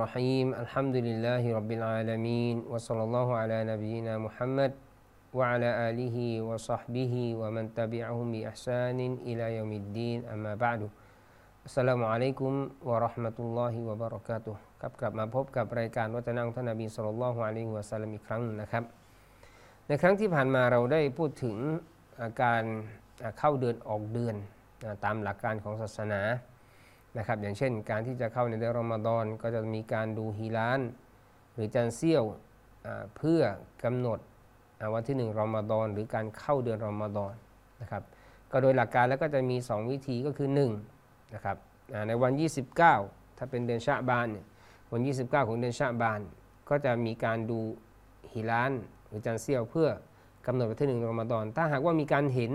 الرحمن الرحيم الحمد لله رب العالمين وصلى الله على نبينا محمد وعلى آله وصحبه ومن تبعهم بإحسان إلى يوم الدين أما بعد السلام عليكم ورحمة الله وبركاته ครับกลับมาพบกับรายการวัฒนังท่านนบีสุลต่านละฮ์อะลัยฮิวะสัลลัมอีกครั้งนะครับ ในครั้งที่ผ่านมาเราได้พูดถึงการเข้าเดือนออกเดือนตามหลักการของศาสนา นะครับอย่างเช่นการที่จะเข้าในเดือนรอมฎอนก็จะมีการดูฮีลาน หรือจันเซียวเพื่อกำหนดวันที่1รอมฎอนหรือการเข้าเดือนรอมฎอนนะครับก็โดยหลักการแล้วก็จะมี 2 วิธีก็คือ1นะครับในวัน 29 ถ้าเป็นเดือนชาบานเนี่ยวัน 29 ของเดือนชาบาน ก็จะมีการดูฮีลานหรือจันเซียวเพื่อกำหนดวันที่1รอมฎอน ถ้าหากว่ามีการเห็น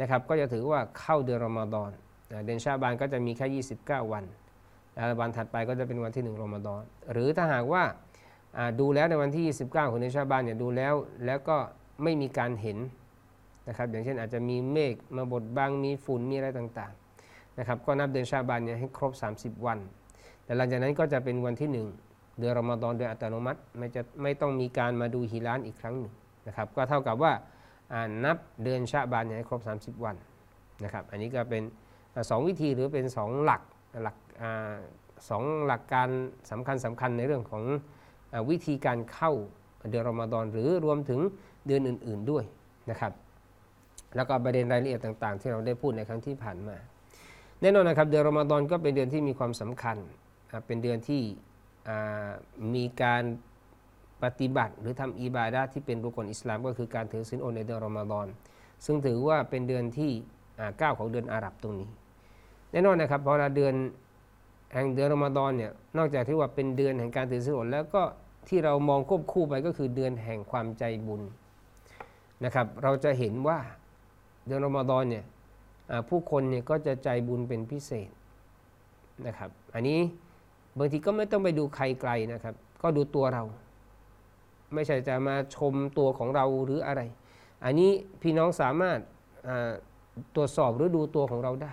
นะครับก็จะถือว่าเข้าเดือนรอมฎอน เดือนชาบานก็จะมีแค่ 29 วันแล้ววันถัดไปก็จะเป็นวันที่1รอมฎอนหรือถ้าหากว่าดูแล้วในวันที่ 29 ของเดือนชาบานเนี่ยดูแล้วแล้วก็ไม่มีการเห็นนะครับอย่างเช่นอาจจะมีเมฆมาบดบังมีฝุ่นมีอะไรต่างๆนะครับก็นับเดือนชาบานเนี่ยให้ครบ 30 วัน แต่หลังจากนั้นก็จะเป็นวันที่ 1 เดือนรอมฎอนโดยอัตโนมัติไม่จะไม่ต้องมีการมาดูฮิลานอีกครั้งหนึ่งนะครับก็เท่ากับว่านับเดือนชาบานให้ครบ 30 วันนะครับอันนี้ก็เป็น สองวิธีหรือเป็นสองหลักหลักสองหลักการสำคัญสำคัญในเรื่องของอวิธีการเข้าเดือนรอมฎอนหรือรวมถึงเดือนอื่น ๆด้วยนะครับ แล้วก็ประเด็นรายละเอียดต่างๆ ที่เราได้พูดในครั้งที่ผ่านมา แน่นอนนะครับเดือนรอมฎอนก็เป็นเดือนที่มีความสำคัญ เป็นเดือนที่มีการปฏิบัติหรือทำอิบาดะที่เป็นรุกลอิสลาม ก็คือการถือศีลอดในเดือนรอมฎอนซึ่งถือว่าเป็นเดือนที่9ของเดือนอาหรับตรงนี้ แน่นอนนะครับพอเราเดือนแห่งเดือนรอมฎอนเนี่ยนอกจากที่ว่าเป็นเดือนแห่งการถือศีลอดแล้วก็ที่เรามองควบคู่ไปก็คือเดือนแห่งความใจบุญนะครับเราจะเห็นว่าเดือนรอมฎอนเนี่ยผู้คนเนี่ยก็จะใจบุญเป็นพิเศษนะครับอันนี้บางทีก็ไม่ต้องไปดูใครไกลนะครับ ก็ดูตัวเรา ไม่ใช่จะมาชมตัวของเราหรืออะไร อันนี้พี่น้องสามารถตรวจสอบหรือดูตัวของเราได้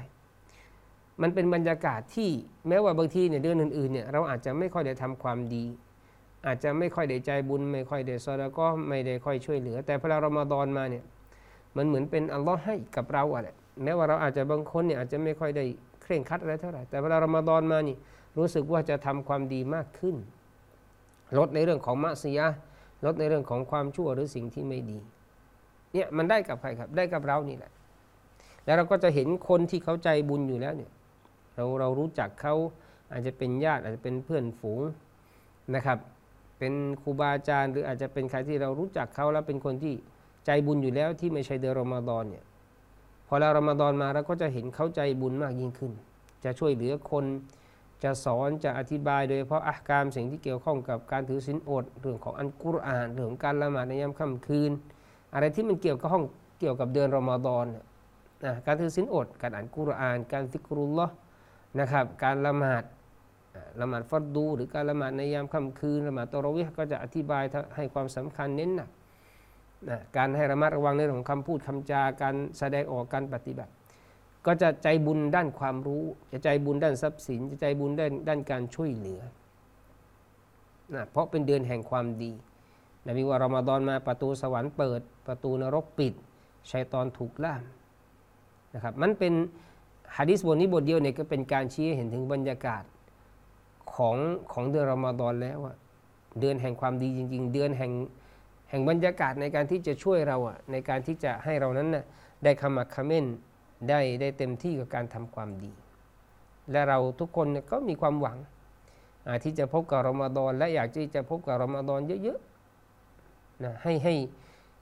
มันเป็นบรรยากาศที่แม้ว่าบางทีเนี่ยเดือนอื่นๆเนี่ยเราอาจจะไม่ค่อยได้ทำความดี อาจจะไม่ค่อยได้ใจบุญ ไม่ค่อยได้ซอดก็ไม่ได้ค่อยช่วยเหลือ แต่พอเรามาดอนมาเนี่ยมันเหมือนเป็นอัลลอฮ์ให้กับเราอะแหละแม้ว่าเราอาจจะบางคนเนี่ยอาจจะไม่ค่อยได้เคร่งคัดอะไรเท่าไหร่แต่พอเรามาดอนมานี่รู้สึกว่าจะทำความดีมากขึ้น ลดในเรื่องของมัสยาลดในเรื่องของความชั่วหรือสิ่งที่ไม่ดีเนี่ยมันได้กับใครครับได้กับเรานี่แหละแล้วเราก็จะเห็นคนที่เขาใจบุญอยู่แล้วเนี่ย เราเรารู้จักเขาอาจจะเป็นญาติอาจจะเป็นเพื่อนฝูงนะครับ เป็นครูบาอาจารย์หรืออาจจะเป็นใครที่เรารู้จักเขาแล้วเป็นคนที่ใจบุญอยู่แล้วที่ไม่ใช่เดือนรอมฎอนเนี่ยพอเรารอมฎอนมาเราก็จะเห็นเขาใจบุญมากยิ่งขึ้น จะช่วยเหลือคนจะสอนจะอธิบายโดยเฉพาะอาการสิ่งที่เกี่ยวข้องกับการถือศีลอดเรื่องของอันกุรอานเรื่องการละหมาดในยามค่ำคืน อะไรที่มันเกี่ยวกับห้องเกี่ยวกับเดือนรอมฎอนนะการถือศีลอด การอ่านกุรอาน การฟิกรุลลอฮ์ นะครับ การละหมาดละหมาดฟัดดู หรือการละหมาดในยามค่ำคืนละหมาดตอรวิก็จะอธิบายให้ความสำคัญเน้นนะนะการให้ระมัดระวังในเรื่องของคำพูดคำจาการแสดงออกการปฏิบัติ ก็จะใจบุญด้านความรู้ จะใจบุญด้านทรัพย์สิน จะใจบุญด้านด้านการช่วยเหลือนะเพราะเป็นเดือนแห่งความดีนบีว่ารอมฎอนมาประตูสวรรค์เปิด ประตูนรกปิดชัยตอนถูกล่ามนะครับมันเป็น ฮะดิษบทนี้บทเดียวเนี่ยก็เป็นการชี้เห็นถึงบรรยากาศของของเดือนรอมฎอนแล้วอะเดือนแห่งความดีจริง ๆ เดือนแห่งแห่งบรรยากาศในการที่จะช่วยเราอะในการที่จะให้เรานั้นน่ะได้ขมักขม้นได้ได้เต็มที่กับการทำความดี และเราทุกคนก็มีความหวังที่จะพบกับรอมฎอนและอยากที่จะพบกับรอมฎอนเยอะๆนะให้ให้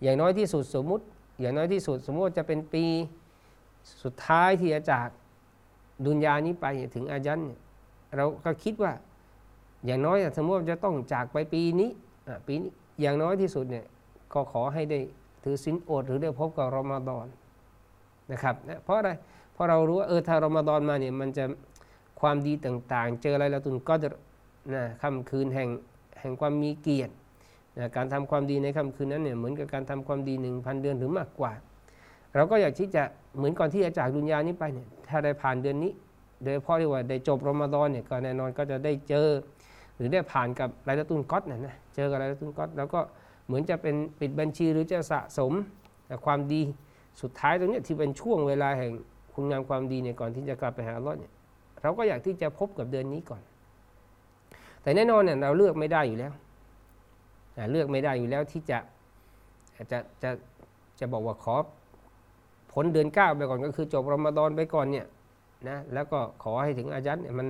อย่างน้อยที่สุดสมมุติ อย่างน้อยที่สุดสมมติจะเป็นปีสุดท้ายที่จะจาก ดุนยานี้ไปถึงอายันเราก็คิดว่า อย่างน้อยสมมติจะต้องจากไปปีนี้ปีนี้อย่างน้อยที่สุดเนี่ยก็ขอให้ได้ถือสินอดหรือได้พบกับรอมฎอนนะครับเพราะอะไรเพราะเรารู้ว่าเออถ้ารอมฎอนมาเนี่ยมันจะความดีต่างๆ เจออะไรเราตุนก็จะนะค่ำคืนแห่งแห่งความมีเกียรตินะการทำความดีในค่ำคืนนั้นเนี่ยเหมือนกับการทำความดีหนึ่งพันเดือนหรือมากกว่า เราก็อยากที่จะเหมือนก่อนที่จะจากดุนยานี้ไปเนี่ยถ้าได้ผ่านเดือนนี้ โดยเฉพาะที่ว่าได้จบรอมฎอนเนี่ยก็แน่นอนก็จะได้เจอ หรือได้ผ่านกับไลลาตุนก๊อตนะนะเจอกับไลลาตุนก๊อตแล้วก็เหมือนจะเป็นปิดบัญชีหรือจะสะสมความดีสุดท้ายตรงนี้ที่เป็นช่วงเวลาแห่งคุณงามความดีเนี่ยก่อนที่จะกลับไปหาลอฮ์เนี่ยเราก็อยากที่จะพบกับเดือนนี้ก่อน แต่แน่นอนเนี่ยเราเลือกไม่ได้อยู่แล้วเลือกไม่ได้อยู่แล้วที่จะจะจะจะบอกว่าขอ ผลเดือนเก้าไปก่อนก็คือจบรอมฎอนไปก่อนเนี่ยนะแล้วก็ขอให้ถึงอาจันเนี่ยมัน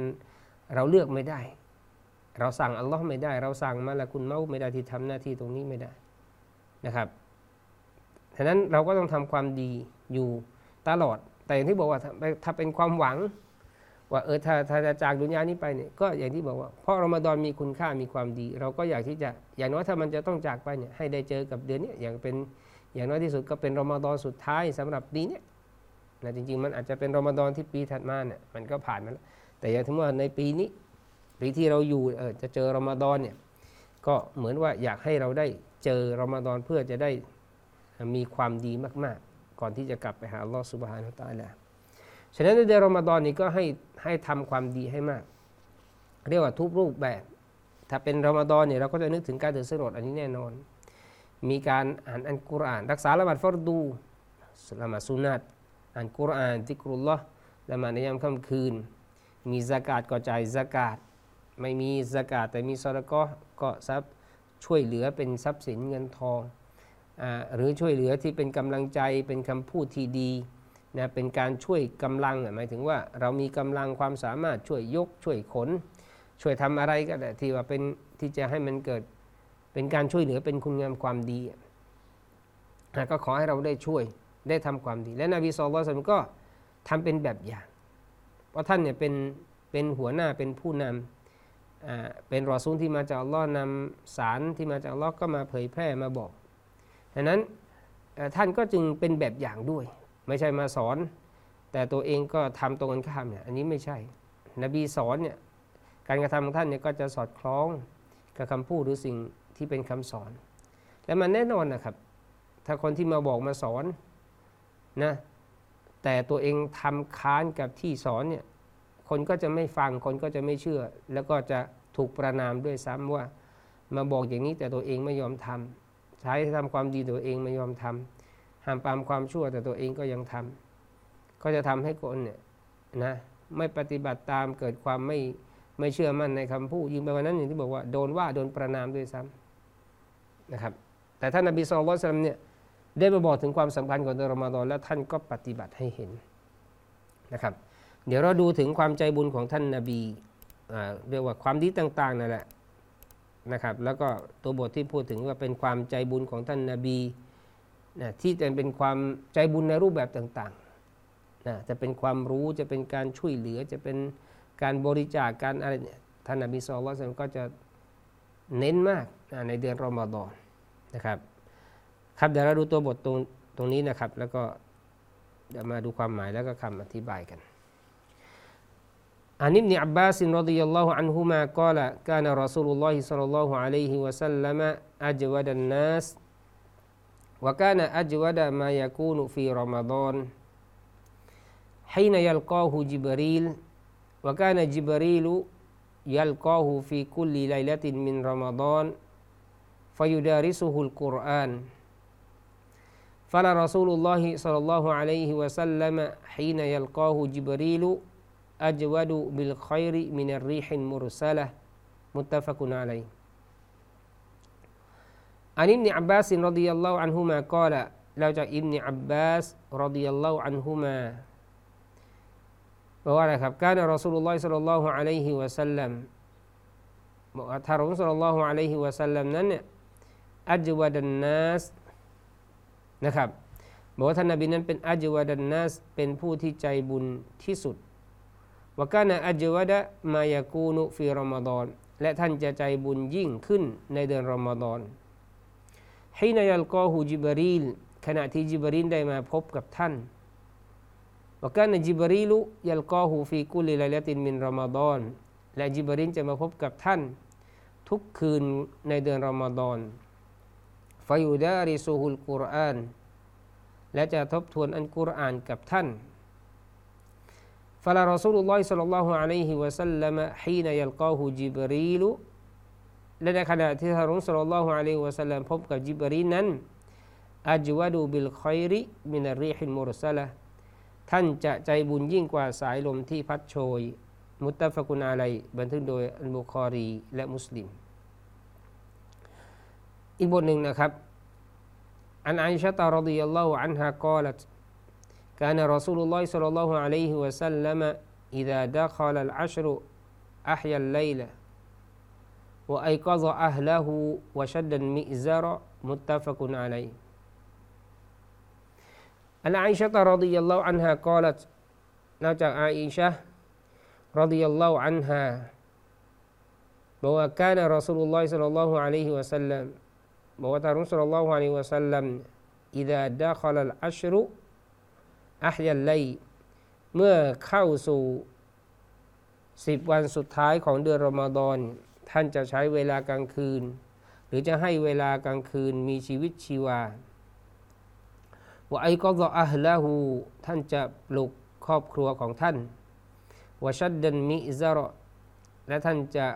เราเลือกไม่ได้ เราสั่งอัลลอฮ์ไม่ได้ เราสั่งมาละคุณเมาไม่ได้ที่ทำหน้าที่ตรงนี้ไม่ได้นะครับฉะนั้นเราก็ต้องทำความดีอยู่ตลอด แต่อย่างที่บอกว่าถ้าเป็นความหวัง ว่าเออถ้าถ้าจะจากดุนยานี้ไปเนี่ยก็อย่างที่บอกว่าเพราะรอมฎอนมีคุณค่ามีความดี เราก็อยากที่จะอย่างน้อยถ้ามันจะต้องจากไปเนี่ยให้ได้เจอกับเดือนนี้อย่างเป็น อย่างน้อยที่สุดก็เป็นรอมฎอนสุดท้ายสำหรับปีนี้นะจริงๆ มันอาจจะเป็นรอมฎอนที่ปีถัดมาเนี่ยมันก็ผ่านมาแล้วแต่อย่างที่ว่าในปีนี้ปีที่เราอยู่เออจะเจอรอมฎอนเนี่ยก็เหมือนว่าอยากให้เราได้เจอรอมฎอนเพื่อจะได้มีความดีมาก ๆ ก่อนที่จะกลับไปหาลอสุบฮานาตาลาฉะนั้นในเดือนรอมฎอนนี้ก็ให้ให้ทำความดีให้มาก เรียกว่าทุกรูปแบบ ถ้าเป็นรอมฎอนเนี่ยเราก็จะนึกถึงการถือสนดอันนี้แน่นอน มีการอ่านอันกุรอานรักษาละหมาดฟรดูละหมาดสุนัตอ่านกุรอานทิกรุลลอฮ์ละหมาดในยามค่ำคืน มีสกาดก็จ่ายสกาดไม่มีสกาดแต่มีซอดก็ก็ทรัพย์ช่วยเหลือเป็นทรัพย์สินเงินทองอหรือช่วยเหลือที่เป็นกำลังใจเป็นคำพูดที่ดีนะเป็นการช่วยกำลังหมายถึงว่าเรามีกำลังความสามารถช่วยยกช่วยขน ช่วยทำอะไรก็ได้ที่ว่าเป็นที่จะให้มันเกิด เป็นการช่วยเหลือเป็นคุณงามความดีก็ขอให้เราได้ช่วยได้ทำความดี และนบีสุลต่านก็ทำเป็นแบบอย่าง เพราะท่านเนี่ยเป็นเป็นหัวหน้าเป็นผู้นำเป็นรอซูลที่มาจากอัลลอฮ์นำสารที่มาจากอัลลอฮ์ก็มาเผยแพร่มาบอกดังนั้นท่านก็จึงเป็นแบบอย่างด้วย ไม่ใช่มาสอน แต่ตัวเองก็ทำตรงกันข้ามเนี่ยอันนี้ไม่ใช่ นบีสอนเนี่ยการกระทำของท่านเนี่ยก็จะสอดคล้องกับคำพูดหรือสิ่ง ที่เป็นคำสอน และมันแน่นอนนะครับ ถ้าคนที่มาบอกมาสอนนะแต่ตัวเองทำค้านกับที่สอนเนี่ยคนก็จะไม่ฟังคนก็จะไม่เชื่อ แล้วก็จะถูกประนามด้วยซ้ำว่า มาบอกอย่างนี้แต่ตัวเองไม่ยอมทำใช้ทำความดีตัวเองไม่ยอมทำห้ามปามความชั่วแต่ตัวเองก็ยังทำก็จะทำให้คนเนี่ยนะไม่ปฏิบัติตามเกิดความไม่ไม่เชื่อมั่นในคำพูดยิ่งไปกว่านั้นอย่างที่บอกว่าโดนว่าโดนประนามด้วยซ้ำ นะครับ แต่ท่านนบีสุลต่านเนี่ยได้มาบอกถึงความสำคัญของเดือนรอมฎอนแล้วท่านก็ปฏิบัติให้เห็นนะครับ เดี๋ยวเราดูถึงความใจบุญของท่านนาบีเรียกว่าความดีต่างๆนั่นแหละนะครับ แล้วก็ตัวบทที่พูดถึงว่าเป็นความใจบุญของท่านนาบีนะที่จะเป็นความใจบุญในรูปแบบต่างๆนะจะเป็นความรู้จะเป็นการช่วยเหลือจะเป็นการบริจาคการอะไรเนี่ยท่านนาบีสุลต่านก็จะ เน้นมากในเดือนรอมฎอนนะครับครับเดี๋ยวเราดูตัวบทตรงตรงนี้นะครับ แล้วก็เดี๋ยวมาดูความหมายแล้วก็คำอธิบายกันอันนี้นอับบาสินรดิยัลลอฮุอันฮุมากล่าวกานรอสูลุลลอฮิสัลลัลลอฮุอะลัยฮิวะสัลลัมอัจวัดันนัส وكان أجود ما يكون في رمضان حين يلقاه جبريل وكان جبريل يلقاه في كل ليلة من رمضان فيدارسه القرآن. فلا رسول الله صلى الله عليه وسلم حين يلقاه جبريل أجود بالخير من الريح المرسلة متفق عليه. عن ابن عباس رضي الله عنهما قال لا ابن عباس رضي الله عنهما. บอกว่าอะไรครับการอัลสุลลัลสัลลัลลอฮุอะลัยฮิวะสัลลัมบอกว่าท่านรอสุลลัลลอฮุอะลัยฮิวะสัลลัมนั้นเนี่ยอัจวดันนัสนะครับบอกว่าท่านนบีนั้นเป็นอัจวดันนัสเป็นผู้ที่ใจบุญที่สุดว่าการอัจวดะมายากูนุฟีรอมฎอนและท่านจะใจบุญยิ่งขึ้นในเดือนรอมฎอนให้นายลกอฮูจิบรีลขณะที่จิบรีลได้มาพบกับท่าน ว่าการจิบรีลุยัลกอฮูฟีกุลิลลตินมินรอมฎอนและจิบรีลจะมาพบกับท่าน ทุกคืนในเดือนรอมฎอนฟายูดาริซูฮุลกุรอานและจะทบทวนอันกุรอานกับท่านฟ فلا رسول الله صلى الله عليه وسلم حين يلقاه جبريل และในขณะที่ท่านรุสลลอฮุอะลัยฮิวะสัลลัมพบกับจิบรีนนั้นอัจวะดูบิลคอยริมินารีฮินมุรสละ ท่านจะใจบุญยิ่งกว่าสายลมที่พัดโชย มุตตะฟกุนอะไรบันทึกโดยอัลบุคอรีและมุสลิม อีกบทหนึ่งนะครับอันอิชะตารดิยัลลอฮุอันฮะกล่าว كان رسول الله صلى الله عليه وسلم إذا دخل العشر أحيا الليل وأيقظ أهله وشد المئزر متفق عليه อันอาอิชะตารดิยัลลอฮอันฮากอลัตนอกจากอาอิชะรดิยัลลอฮอันฮาบอกว่าการรัสูลุลลอฮิสัลลัลลอฮุอะลัยฮิวะสัลลัมบอกว่าตารุสัลลัลลอฮุอะลัยฮิวะสัลลัมอิดะดะขลัลอัชรุอัพยัลไลเมื่อเข้าสู่สิบวันสุดท้ายของเดือนรอมฎอนท่านจะใช้เวลากลางคืน หรือจะให้เวลากลางคืนมีชีวิตชีวา ว่าไอ้ก็อัลละหูท่านจะปลุกครอบครัวของท่านวชัดดันมิซารและท่านจะ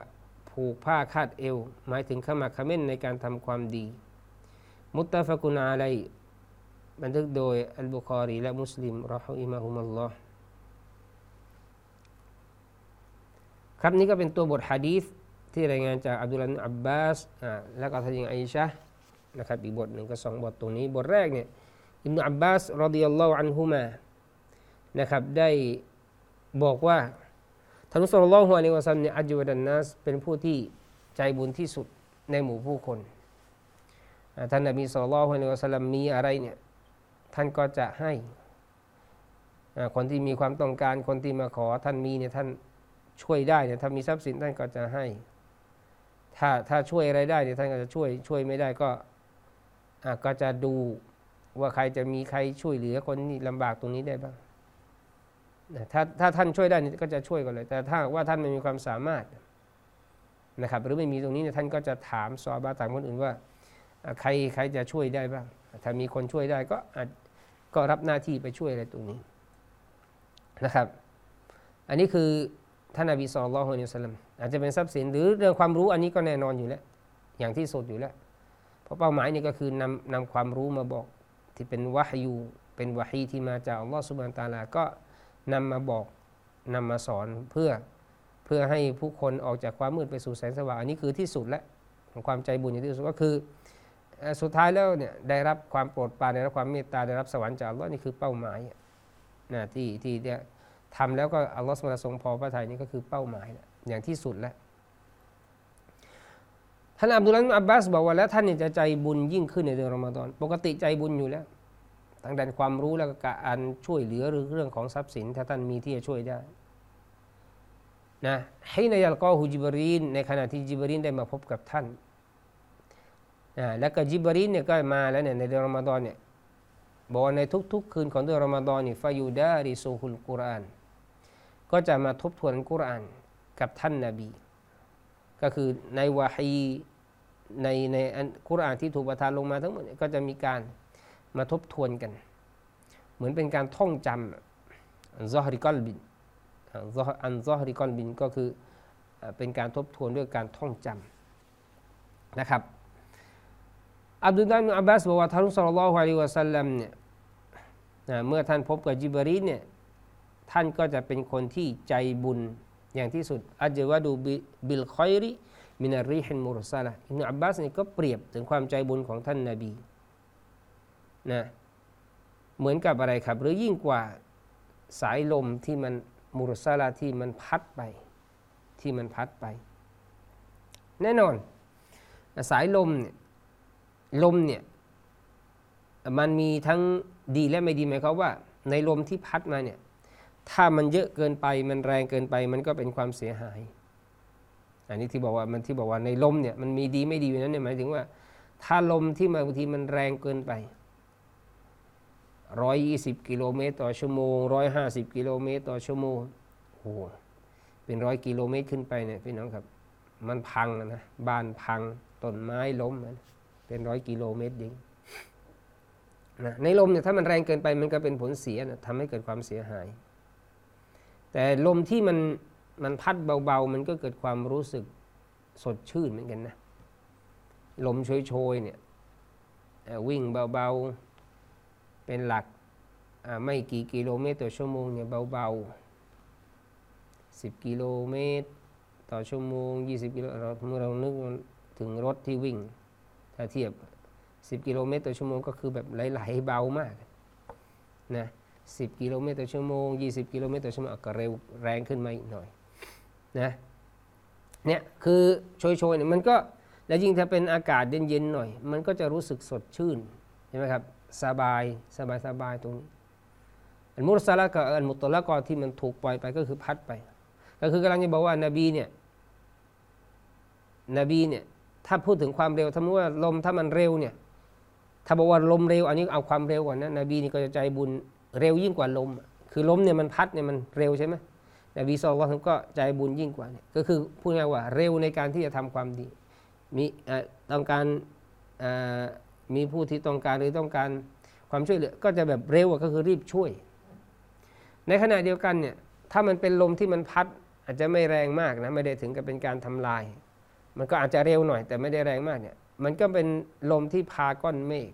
ผูกผ้าคาดเอว หมายถึงขมักขม้นในการทำความดี มุตตะฟกุนอะไรบันทึกโดยอัลบุคอรีและมุสลิมรอฮอิมะฮุมัลลอฮ์ครับนี้ก็เป็นตัวบทฮะดีษที่รายงานจากอับดุลลาห์อับบาสและก็ท่ายิงอิชะนะครับอีกบทหนึ่งก็สองบทตรงนี้บทแรกเนี่ย อิบนุอับบาสรดิยัลลอฮุอันฮุมานะครับได้บอกว่าท่านสุลต่านละฮ์อะลัยวะซัลลัมเนี่ยอัจวดันนัสเป็นผู้ที่ใจบุญที่สุดในหมู่ผู้คนท่านนบีสุลต่านละฮ์อะลัยวะซัลลัมมีอะไรเนี่ยท่านก็จะให้คนที่มีความต้องการคนที่มาขอท่านมีเนี่ยท่านช่วยได้เนี่ยถ้ามีทรัพย์สินท่านก็จะให้ ถ้าถ้าช่วยอะไรได้เนี่ยท่านก็จะช่วยช่วยไม่ได้ก็ก็จะดู ว่าใครจะมีใครช่วยเหลือคนนี้ลำบากตรงนี้ได้บ้างถ้าถ้าท่านช่วยได้ก็จะช่วยกันเลย แต่ถ้าว่าท่านไม่มีความสามารถนะครับ หรือไม่มีตรงนี้เนี่ยท่านก็จะถามซอบาถามคนอื่นว่า ใครใครจะช่วยได้บ้าง ถ้ามีคนช่วยได้ก็อาจก็รับหน้าที่ไปช่วยอะไรตรงนี้นะครับ อันนี้คือท่านอบีสุลต่านละฮ์สลัมอาจจะเป็นทรัพย์สินหรือเรื่องความรู้อันนี้ก็แน่นอนอยู่แล้ว อย่างที่สุดอยู่แล้ว เพราะเป้าหมายนี่ก็คือนำนำความรู้มาบอก ที่เป็นวะฮยูเป็นวะฮีที่มาจากอัลลอฮ์สุบานตาลาก็นำมาบอกนำมาสอนเพื่อเพื่อให้ผู้คนออกจากความมืดไปสู่แสงสว่างอันนี้คือที่สุดแล้วของความใจบุญอย่างที่สุดก็คือสุดท้ายแล้วเนี่ยได้รับความโปรดปรานได้รับความเมตตาได้รับสวรรค์จากอัลลอฮ์นี่คือเป้าหมายนะที่ที่เนี่ยทำแล้วก็อัลลอฮฺสุลทรงพอพระทัยนี่ก็คือเป้าหมายอย่างที่สุดแล้วานอับดุลลาห์อับบาสบอกว่าแล้วท่านจะใจบุญยิ่งขึ้นในเดือนรอมฎอนปกติใจบุญอยู่แล้วทางด้านความรู้แล้วก็การช่วยเหลือหรือเรื่องของทรัพย์สิน ถ้าท่านมีที่จะช่วยได้นะให้ในยัลกอฮูจิบรีนในขณะที่จิบรีนได้มาพบกับท่านนะแล้วก็จิบรีนเนี่ยก็มาแล้วเนี่ยในเดือนรอมฎอนเนี่ยบอกในทุก ๆ คืนของเดือนรอมฎอนนี่ฟายูดาริซูฮุลกุรอานก็จะมาทบทวนกุรอานกับท่านนาบี ก็คือในวาฮี ในในกุรานที่ถูกประทานลงมาทั้งหมดก็จะมีการมาทบทวนกัน เหมือนเป็นการท่องจำซอฮริกอลบินอันซอฮริกอลบินก็คือเป็นการทบทวนด้วยการท่องจำนะครับอับดุลลาห์อับบาสบอกว่าท่านสุลต่านลฮ์อะลัยวะสัลลัมเนี่ยเมื่อท่านพบกับจิบรีลเนี่ยท่านก็จะเป็นคนที่ใจบุญอย่างที่สุดأجود بالخير من الريح المرسلة อิบนุอับบาสนี่ก็เปรียบถึงความใจบุญของท่านนบีนะเหมือนกับอะไรครับ หรือยิ่งกว่าสายลมที่มัน مرسلة ที่มันพัดไป ที่มันพัดไป แน่นอน สายลมเนี่ยลมเนี่ยมันมีทั้งดีและไม่ดีไหมครับว่า ในลมที่พัดมาเนี่ยถ้ามันเยอะเกินไปมันแรงเกินไป มันก็เป็นความเสียหาย อันนี้ที่บอกว่ามันที่บอกว่าในลมเนี่ยมันมีดีไม่ดีอยู่นั้นเนี่ยหมายถึงว่า ถ้าลมที่มาบางทีมันแรงเกินไปร้อยยี่สิบกิโลเมตรต่อชั่วโมงร้อยห้าสิบกิโลเมตรต่อชั่วโมงโอ้เป็นร้อยกิโลเมตรขึ้นไปเนี่ยพี่น้องครับ มันพังนะบ้านพังต้นไม้ล้มนะเป็นร้อยกิโลเมตรยิงนะในลมเนี่ยถ้ามันแรงเกินไปมันก็เป็นผลเสียนะทำให้เกิดความเสียหาย แต่ลมที่มัน มันพัดเบาๆ มันก็เกิดความรู้สึกสดชื่นเหมือนกันนะลมโชยๆเนี่ยวิ่งเบาๆ เป็นหลักไม่กี่กิโลเมตรต่อชั่วโมงเนี่ยเบาๆ 10 กิโลเมตร ต่อชั่วโมง 20 กิโลเราเมื่อเรานึกถึงรถที่วิ่ง ถ้าเทียบ 10 กิโลเมตรต่อชั่วโมงก็คือแบบไหลๆเบามากนะ10 กิโลเมตรต่อชั่วโมง 20 กิโลเมตรต่อชั่วโมงก็เร็วแรงขึ้นมาอีกหน่อย นะเนี่ยคือโชยๆเนี่ยมันก็แล้วยิ่งถ้าเป็นอากาศเย็นๆหน่อย มันก็จะรู้สึกสดชื่นใช่ไหมครับสบายสบายสบายตรงนี้อันมุสลิกับอันมุตละกอที่มันถูกปล่อยไปก็คือพัดไป ก็คือกำลังจะบอกว่านบีเนี่ยนบีเนี่ยถ้าพูดถึงความเร็วถ้ามว่าลมถ้ามันเร็วเนี่ยถ้าบอกว่าลมเร็ว อันนี้เอาความเร็วก่อนนะนบีนี่ก็จะใจบุญเร็วยิ่งกว่าลม คือลมเนี่ยมันพัดเนี่ยมันเร็วใช่ไหม นบีสุลต่านก็ใจบุญยิ่งกว่าเนี่ยก็คือพูดง่ายว่าเร็วในการที่จะทำความดี มีต้องการมีผู้ที่ต้องการหรือต้องการความช่วยเหลือก็จะแบบเร็วก็คือรีบช่วย ในขณะเดียวกันเนี่ยถ้ามันเป็นลมที่มันพัดอาจจะไม่แรงมากนะไม่ได้ถึงกับเป็นการทำลาย มันก็อาจจะเร็วหน่อย แต่ไม่ได้แรงมากเนี่ยมันก็เป็นลมที่พาก้อนเมฆ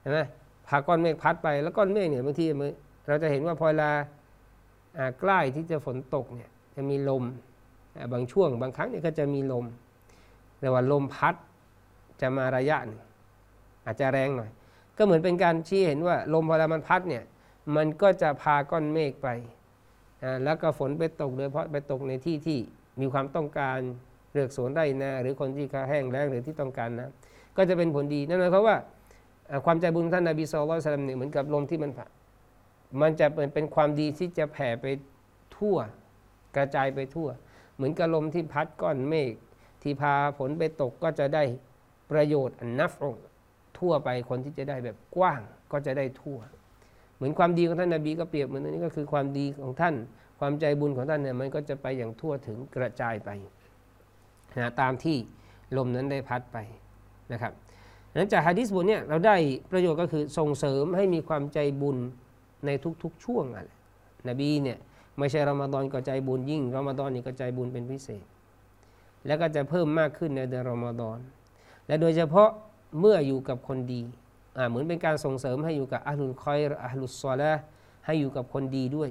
เห็นไหมพาก้อนเมฆพัดไปแล้วก้อนเมฆเนี่ยบางทีเราจะเห็นว่าพอเวลา ใกล้ที่จะฝนตกเนี่ยจะมีลมบางช่วงบางครั้งเนี่ยก็จะมีลม แต่ว่าลมพัดจะมาระยะหนึ่งอาจจะแรงหน่อย ก็เหมือนเป็นการชี้เห็นว่าลมพอลามันพัดเนี่ยมันก็จะพาก้อนเมฆไป แล้วก็ฝนไปตกโดยเฉพาะไปตกในที่ที่มีความต้องการเลือกสวนไร่นาหรือคนที่ขาแห้งแล้งหรือที่ต้องการนะก็จะเป็นผลดีนั่นหมายความว่าความใจบุญท่านนบีสุลต่านเนี่ยเหมือนกับลมที่มันพัด มันจะเป็นเป็นความดีที่จะแผ่ไปทั่ว กระจายไปทั่ว เหมือนกับลมที่พัดก้อนเมฆที่พาฝนไปตกก็จะได้ประโยชน์อันนับทั่วไปคนที่จะได้แบบกว้างก็จะได้ทั่ว เหมือนความดีของท่านนาบีก็เปรียบเหมือนนี้ก็คือความดีของท่าน ความใจบุญของท่านเนี่ยมันก็จะไปอย่างทั่วถึงกระจายไปนะตามที่ลมนั้นได้พัดไปนะครับดังนั้นจากฮะดิษบทเนี่ยเราได้ประโยชน์ก็คือส่งเสริมให้มีความใจบุญ ในทุกๆ ช่วงอะไรนบีเนี่ยไม่ใช่รอมฎอนก็ใจบุญยิ่งรอมฎอนนี่ก็ใจบุญเป็นพิเศษ แล้วก็จะเพิ่มมากขึ้นในเดือนรอมฎอนและโดยเฉพาะเมื่ออยู่กับคนดีอ่าเหมือนเป็นการส่งเสริมให้อยู่กับอัลลุลคอยอัลลุซอลาให้อยู่กับคนดีด้วย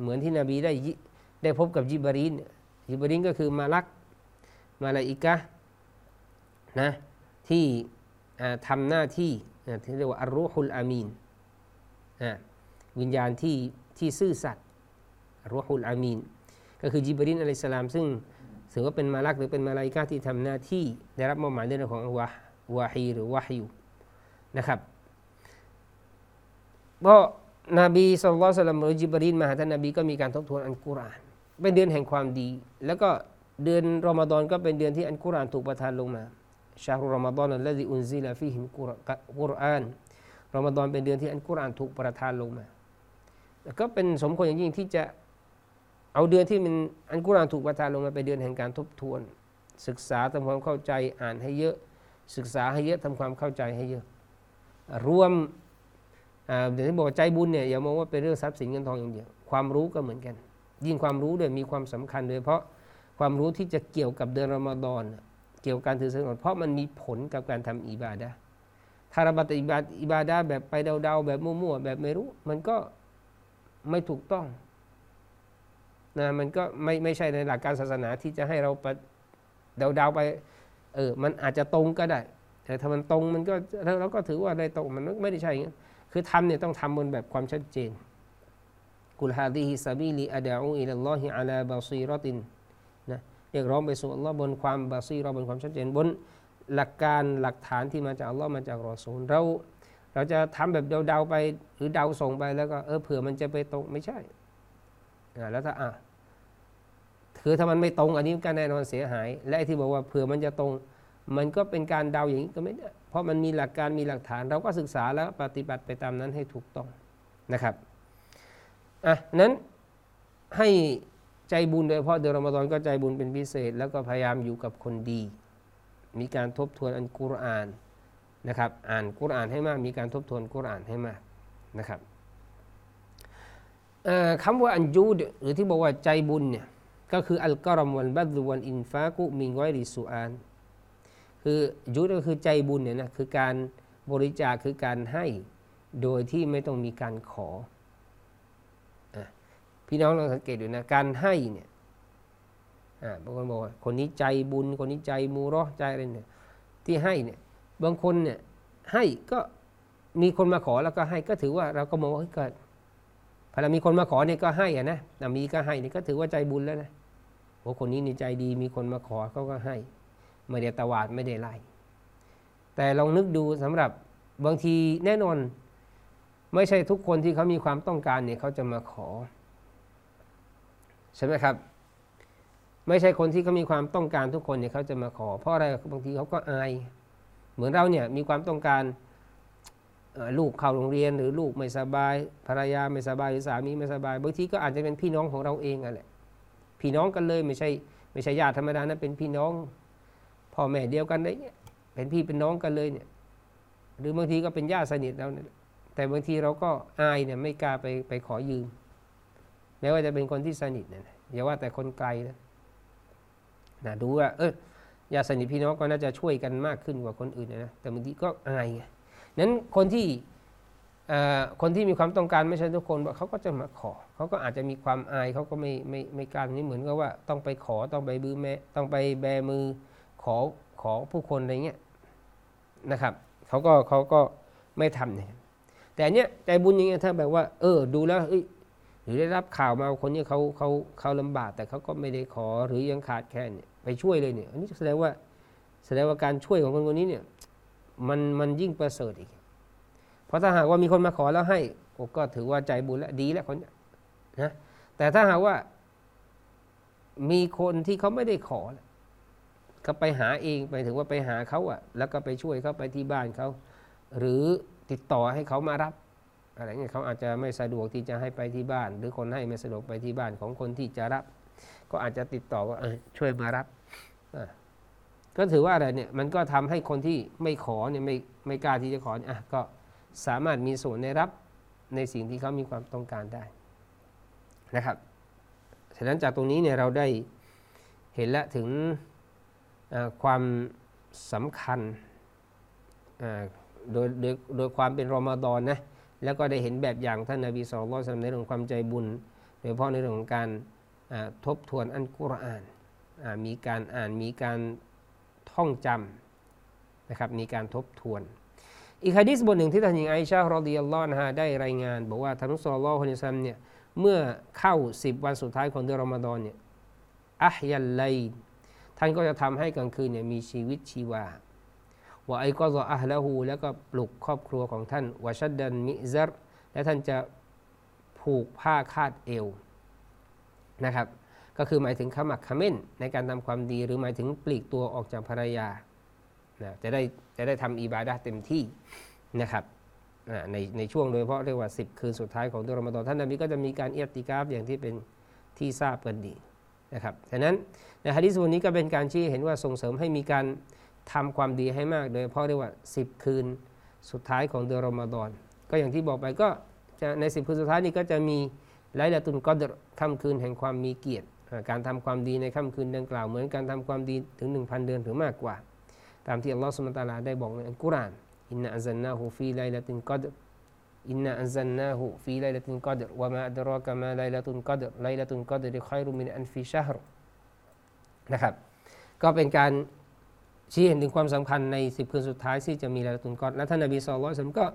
เหมือนที่นบีได้ยิได้พบกับจิบรีนจิบรีนก็คือมาลักมาลาอิกะนะที่ทำหน้าที่ที่เรียกว่าอัลรุฮุลอามีนอ่า วิญญาณที่ที่ซื่อสัตย์อัลรุฮุลอามีน ก็คือจิบรีนอะลัยสลาม ซึ่งถือว่าเป็นมาลักหรือเป็นมาลาอิกาที่ทำหน้าที่ได้รับมอบหมายในเรื่องของวะวาฮีหรือวะฮยูนะครับเพราะนบีสุลต่านสลัมหรือจิบรีนมาหาท่านนบีก็มีการทบทวนอัลกุรอานเป็นเดือนแห่งความดี แล้วก็เดือนรอมฎอนก็เป็นเดือนที่อัลกุรอานถูกประทานลงมาชาฮุรอมฎอนอัลลซีอุนซิลาฟีฮิมกุรอานรอมฎอนเป็นเดือนที่อัลกุรอานถูกประทานลงมา แล้วก็เป็นสมควรอย่างยิ่งที่จะเอาเดือนที่มันอันกุรานถูกประทานลงมาเป็นเดือนแห่งการทบทวน ศึกษาทำความเข้าใจอ่านให้เยอะ ศึกษาให้เยอะทำความเข้าใจให้เยอะ รวมเดี๋ยวที่บอกว่าใจบุญเนี่ยอย่ามองว่าเป็นเรื่องทรัพย์สินเงินทองอย่างเดียวความรู้ก็เหมือนกัน ยิ่งความรู้ด้วยมีความสำคัญโดยเฉพาะความรู้ที่จะเกี่ยวกับเดือนรอมฎอนเกี่ยวกับการถือศีลอดเพราะมันมีผลกับการทำอิบาดะถ้าเราปฏิบัติอิบาดะแบบไปเดาๆแบบมั่วๆแบบไม่รู้ มันก็ ไม่ถูกต้องนะมันก็ไม่ไม่ใช่ในหลักการศาสนาที่จะให้เราปเดาๆไปเออมันอาจจะตรงก็ได้ แต่ถ้ามันตรงมันก็เราก็ถือว่าได้ตรงมันไม่ได้ใช่อย่างนั้นคือทำเนี่ยต้องทำบนแบบความชัดเจนกุลฮาดีฮิซาบีลีอาดาอูอิลลอฮิอาลาบาซีรอตินนะเรียกร้องไปสู่อัลลอฮ์บนความบาซีรอบนความชัดเจนบนหลักการหลักฐานที่มาจากอัลลอฮ์มาจากรอซูลเรา เราจะทำแบบเดาๆไปหรือเดาส่งไปแล้วก็เออเผื่อมันจะไปตรงไม่ใช่อ่าแล้วถ้าอะคือถ้ามันไม่ตรง อันนี้ก็แน่นอนเสียหาย และไอที่บอกว่าเผื่อมันจะตรง มันก็เป็นการเดาอย่างนี้ก็ไม่ได้เพราะมันมีหลักการมีหลักฐาน เราก็ศึกษาแล้วปฏิบัติไปตามนั้นให้ถูกต้องนะครับอะนั้นให้ใจบุญโดยเฉพาะเดือนรอมฎอนก็ใจบุญเป็นพิเศษ แล้วก็พยายามอยู่กับคนดี มีการทบทวนอันกุรอาน นะครับอ่านกุรอานให้มาก มีการทบทวนกุรอานให้มากนะครับคำว่าอันยูดหรือที่บอกว่าใจบุญเนี่ยก็คืออัลกอรมวันบัดวันอินฟากุมิงไวริสุอานคือยูดก็คือใจบุญเนี่ยนะคือการบริจาคคือการให้โดยที่ไม่ต้องมีการขออพี่น้องลองสังเกตดูนะการให้เนี่ยบางคนบอกว่าคนนี้ใจบุญคนนี้ใจมูรอใจอะไรเนี่ยที่ให้เนี่ย บางคนเนี่ยให้ก็มีคนมาขอแล้วก็ให้ก็ถือว่าเราก็มองว่าเฮ้ยก็พอเรามีคนมาขอเนี่ยก็ให้อะนะแต่มีก็ให้นี่ก็ถือว่าใจบุญแล้วนะโอ้คนนี้ในใจดีมีคนมาขอเขาก็ให้ ไม่ได้ตวาดไม่ได้ไล่แต่ลองนึกดูสำหรับบางทีแน่นอน ไม่ใช่ทุกคนที่เขามีความต้องการเนี่ยเขาจะมาขอ ใช่ไหมครับ ไม่ใช่คนที่เขามีความต้องการทุกคนเนี่ยเขาจะมาขอ เพราะอะไรบางทีเขาก็อาย เหมือนเราเนี่ยมีความต้องการลูกเข้าโรงเรียนหรือลูกไม่สบายภรรยาไม่สบายหรือสามีไม่สบายบางทีก็อาจจะเป็นพี่น้องของเราเองอะแหละพี่น้องกันเลยไม่ใช่ไม่ใช่ญาติธรรมดานะเป็นพี่น้องพ่อแม่เดียวกันเลยเนี่ยเป็นพี่เป็นน้องกันเลยเนี่ยหรือบางทีก็เป็นญาติสนิทเราเนี่ยแต่บางทีเราก็อายเนี่ยไม่กล้าไปไปขอยืมแม้ว่าจะเป็นคนที่สนิทเนี่ยอย่าว่าแต่คนไกลนะนะดูว่าเออ ญาติสนิทพี่น้องก็น่าจะช่วยกันมากขึ้นกว่าคนอื่นนะแต่บางทีก็อายไงนั้นคนที่คนที่มีความต้องการไม่ใช่ทุกคนเขาก็จะมาขอ เขาก็อาจจะมีความอายเขาก็ไม่ไม่ไม่กล้ารนี่เหมือนกับว่าต้องไปขอต้องไปบื้อแม่ต้องไปแบมือขอขอผู้คนอะไรเงี้ยนะครับเขาก็เขาก็ไม่ทำเนี่ยแต่อันเนี้ยใจบุญอย่างเงี้ยถ้าแบบว่า เออ ดูแล้ว หรือได้รับข่าวมาคนนี้เขาเขาเขาลำบาก แต่เขาก็ไม่ได้ขอหรือยังขาดแคลนเนี่ยไปช่วยเลยเนี่ยอันนี้แสดงว่าแสดงว่าการช่วยของคนคนนี้เนี่ยมันมันยิ่งประเสริฐอีก เพราะถ้าหากว่ามีคนมาขอแล้วให้โอ้ก็ถือว่าใจบุญแล้วดีแล้วคนเนี้ยนะแต่ถ้าหากว่ามีคนที่เขาไม่ได้ขอก็ไปหาเองไปถึงว่าไปหาเขาอะแล้วก็ไปช่วยเขาไปที่บ้านเขาหรือติดต่อให้เขามารับ อะไรเงี้ยเขาอาจจะไม่สะดวกที่จะให้ไปที่บ้าน หรือคนให้ไม่สะดวกไปที่บ้านของคนที่จะรับ ก็อาจจะติดต่อว่าช่วยมารับก็ถือว่าอะไรเนี่ยมันก็ทำให้คนที่ไม่ขอเนี่ยไม่ไม่กล้าที่จะขอเนี่ยอะก็สามารถมีส่วนในรับในสิ่งที่เขามีความต้องการได้นะครับฉะนั้นจากตรงนี้เนี่ยเราได้เห็นและถึงความสำคัญโดยโดยโดยความเป็นรอมฎอนนะ แล้วก็ได้เห็นแบบอย่างท่านนบีสุลต่านในเรื่องความใจบุญ โดยเฉพาะในเรื่องของการทบทวนอันกุรอานอมีการอ่านมีการท่องจำนะครับมีการทบทวน อีกฮะดีษบทหนึ่งที่ท่านหญิงไอชาฮ์รอดิยัลลอฮ์นะฮะได้รายงาน บอกว่าท่านนุสลลอฮุนิซัมเนี่ยเมื่อเข้า 10 วันสุดท้ายของเดือนรอมฎอนเนี่ยอัฮยัลไลท่านก็จะทำให้กลางคืนเนี่ยมีชีวิตชีวา ว่าไอ้ก็รออัลละหูแล้วก็ปลุกครอบครัวของท่านวะชัดดันมิซัรและท่านจะผูกผ้าคาดเอวนะครับ ก็คือหมายถึงขมักขม้นในการทำความดีหรือหมายถึงปลีกตัวออกจากภรรยานะจะได้จะได้ทำอิบาดะเต็มที่นะครับในในช่วงโดยเฉพาะเรียกว่า 10 คืนสุดท้ายของเดือนรอมฎอนท่านนบีก็จะมีการเอียติกาฟอย่างที่เป็นที่ทราบกันดีนะครับฉะนั้นในฮะดิษวันนี้ก็เป็นการชี้เห็นว่าส่งเสริมให้มีการ ทำความดีให้มากโดยเฉพาะเรียกว่า 10 คืนสุดท้ายของเดือนรอมฎอน ก็อย่างที่บอกไปก็จะใน 10 คืนสุดท้ายนี้ก็จะมีไลลาตุนกอดรค่ำคืนแห่งความมีเกียรติ การทำความดีในค่ำคืนดังกล่าวเหมือนการทำความดีถึง 1,000 เดือนหรือมากกว่า ตามที่อัลลอฮฺ سبحانه وتعالى ได้บอกในอัลกุรอาน إنا أنزلناه في ليلة القدر إنا أنزلناه في ليلة القدر وما أدراك ما ليلة القدر ليلة القدر خير من ألف شهر นะครับ ก็เป็นการ ชี้ให้เห็นถึงความสำคัญใน 10 คืนสุดท้ายที่จะมีลาตุนกอดและท่านนบีสุลต่านก็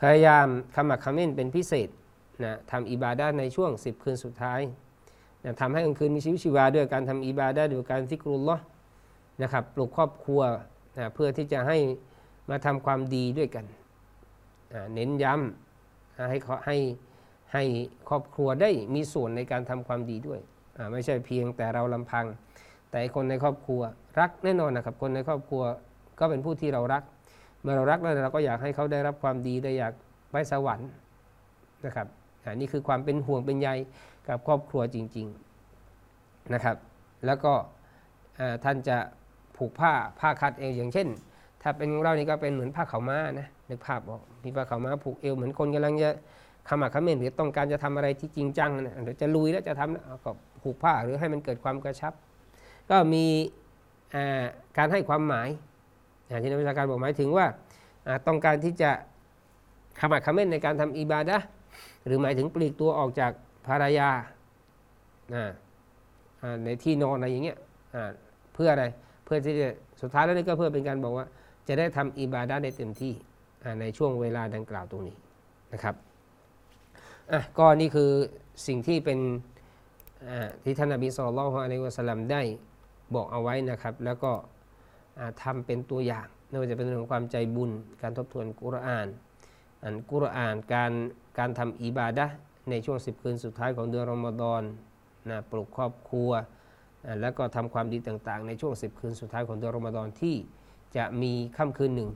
พยายามขมักเขม้นเป็นพิเศษนะทำอิบาดะห์ในช่วง 10 คืนสุดท้ายนะทำให้กลางคืนมีชีวิตชีวาด้วยการทำอิบาดะห์ด้วยการ ذكر اللهนะครับปลุกครอบครัวนะเพื่อที่จะให้มาทำความดีด้วยกันอ่าเน้นย้ำให้ขาให้ให้ครอบครัวได้มีส่วนในการทำความดีด้วย ไม่ใช่เพียงแต่เราลำพัง แต่คนในครอบครัว รักแน่นอนนะครับ คนในครอบครัวก็เป็นผู้ที่เรารัก เมื่อเรารักแล้วเราก็อยากให้เขาได้รับความดีได้อยากไปสวรรค์นะครับอ่านี่คือความเป็นห่วงเป็นใยกับครอบครัวจริง ๆนะครับ แล้วก็ท่านจะผูกผ้าผ้าคัดเอวอย่างเช่น ถ้าเป็นของเรานี่ก็เป็นเหมือนผ้าขาวม้านะนึกภาพออกมีผ้าขาวม้าผูกเอวเหมือนคนกำลังจะขมักขม้นหรือต้องการจะทำอะไรที่จริงจังเนี่ยหรือจะลุยแล้วจะทำก็ผูกผ้าหรือให้มันเกิดความกระชับ ก็มี การให้ความหมายาที่นักวิชาการบอกหมายถึงว่าต้องการที่จะขมักขม้นในการทำอิบาดะหรือหมายถึงปลีกตัวออกจากภรรยาในที่นอนอะไรอย่างเงี้ยเพื่ออะไรเพื่อที่จะสุดท้ายแล้วนี่ก็เพื่อเป็นการบอกว่า จะได้ทำอิบาดะได้เต็มที่ในช่วงเวลาดังกล่าวตรงนี้นะครับอะก็นี่คือสิ่งที่เป็นที่ท่านนบีสุลต่านละฮ์อะลัยฮิวะสัลลัมได้ บอกเอาไว้นะครับ แล้วก็อ่าทำเป็นตัวอย่างไม่ว่าจะเป็นเรื่องของความใจบุญ การทบทวนกุรอานอ่านกุรอานการการทำอิบาดะในช่วง 10 คืนสุดท้ายของเดือนรอมฎอนนะปลุกครอบครัวแล้วก็ทำความดีต่างๆ ในช่วง 10 คืนสุดท้ายของเดือนรอมฎอนที่จะมีค่ำคืนหนึ่ง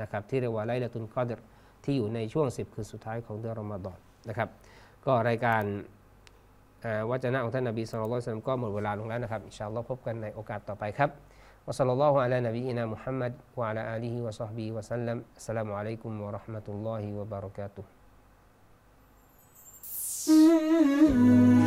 นะครับที่เรียกว่าไลละตุนกอดที่อยู่ในช่วง 10 คืนสุดท้ายของเดือนรอมฎอนนะครับ ก็รายการ วจนะของท่านนบีสุลต่านก็หมดเวลาลงแล้วนะครับอินชาอัลลอฮ์พบกันในโอกาสต่อไปครับวะซัลลัลลอฮุอะลัยนบีอินามุฮัมมัดวะอะลาอาลีฮิวะซอฮบีวะสัลลัมอัสสลามุอะลัยกุมวะเราะห์มะตุลลอฮิวะบะเราะกาตุฮ์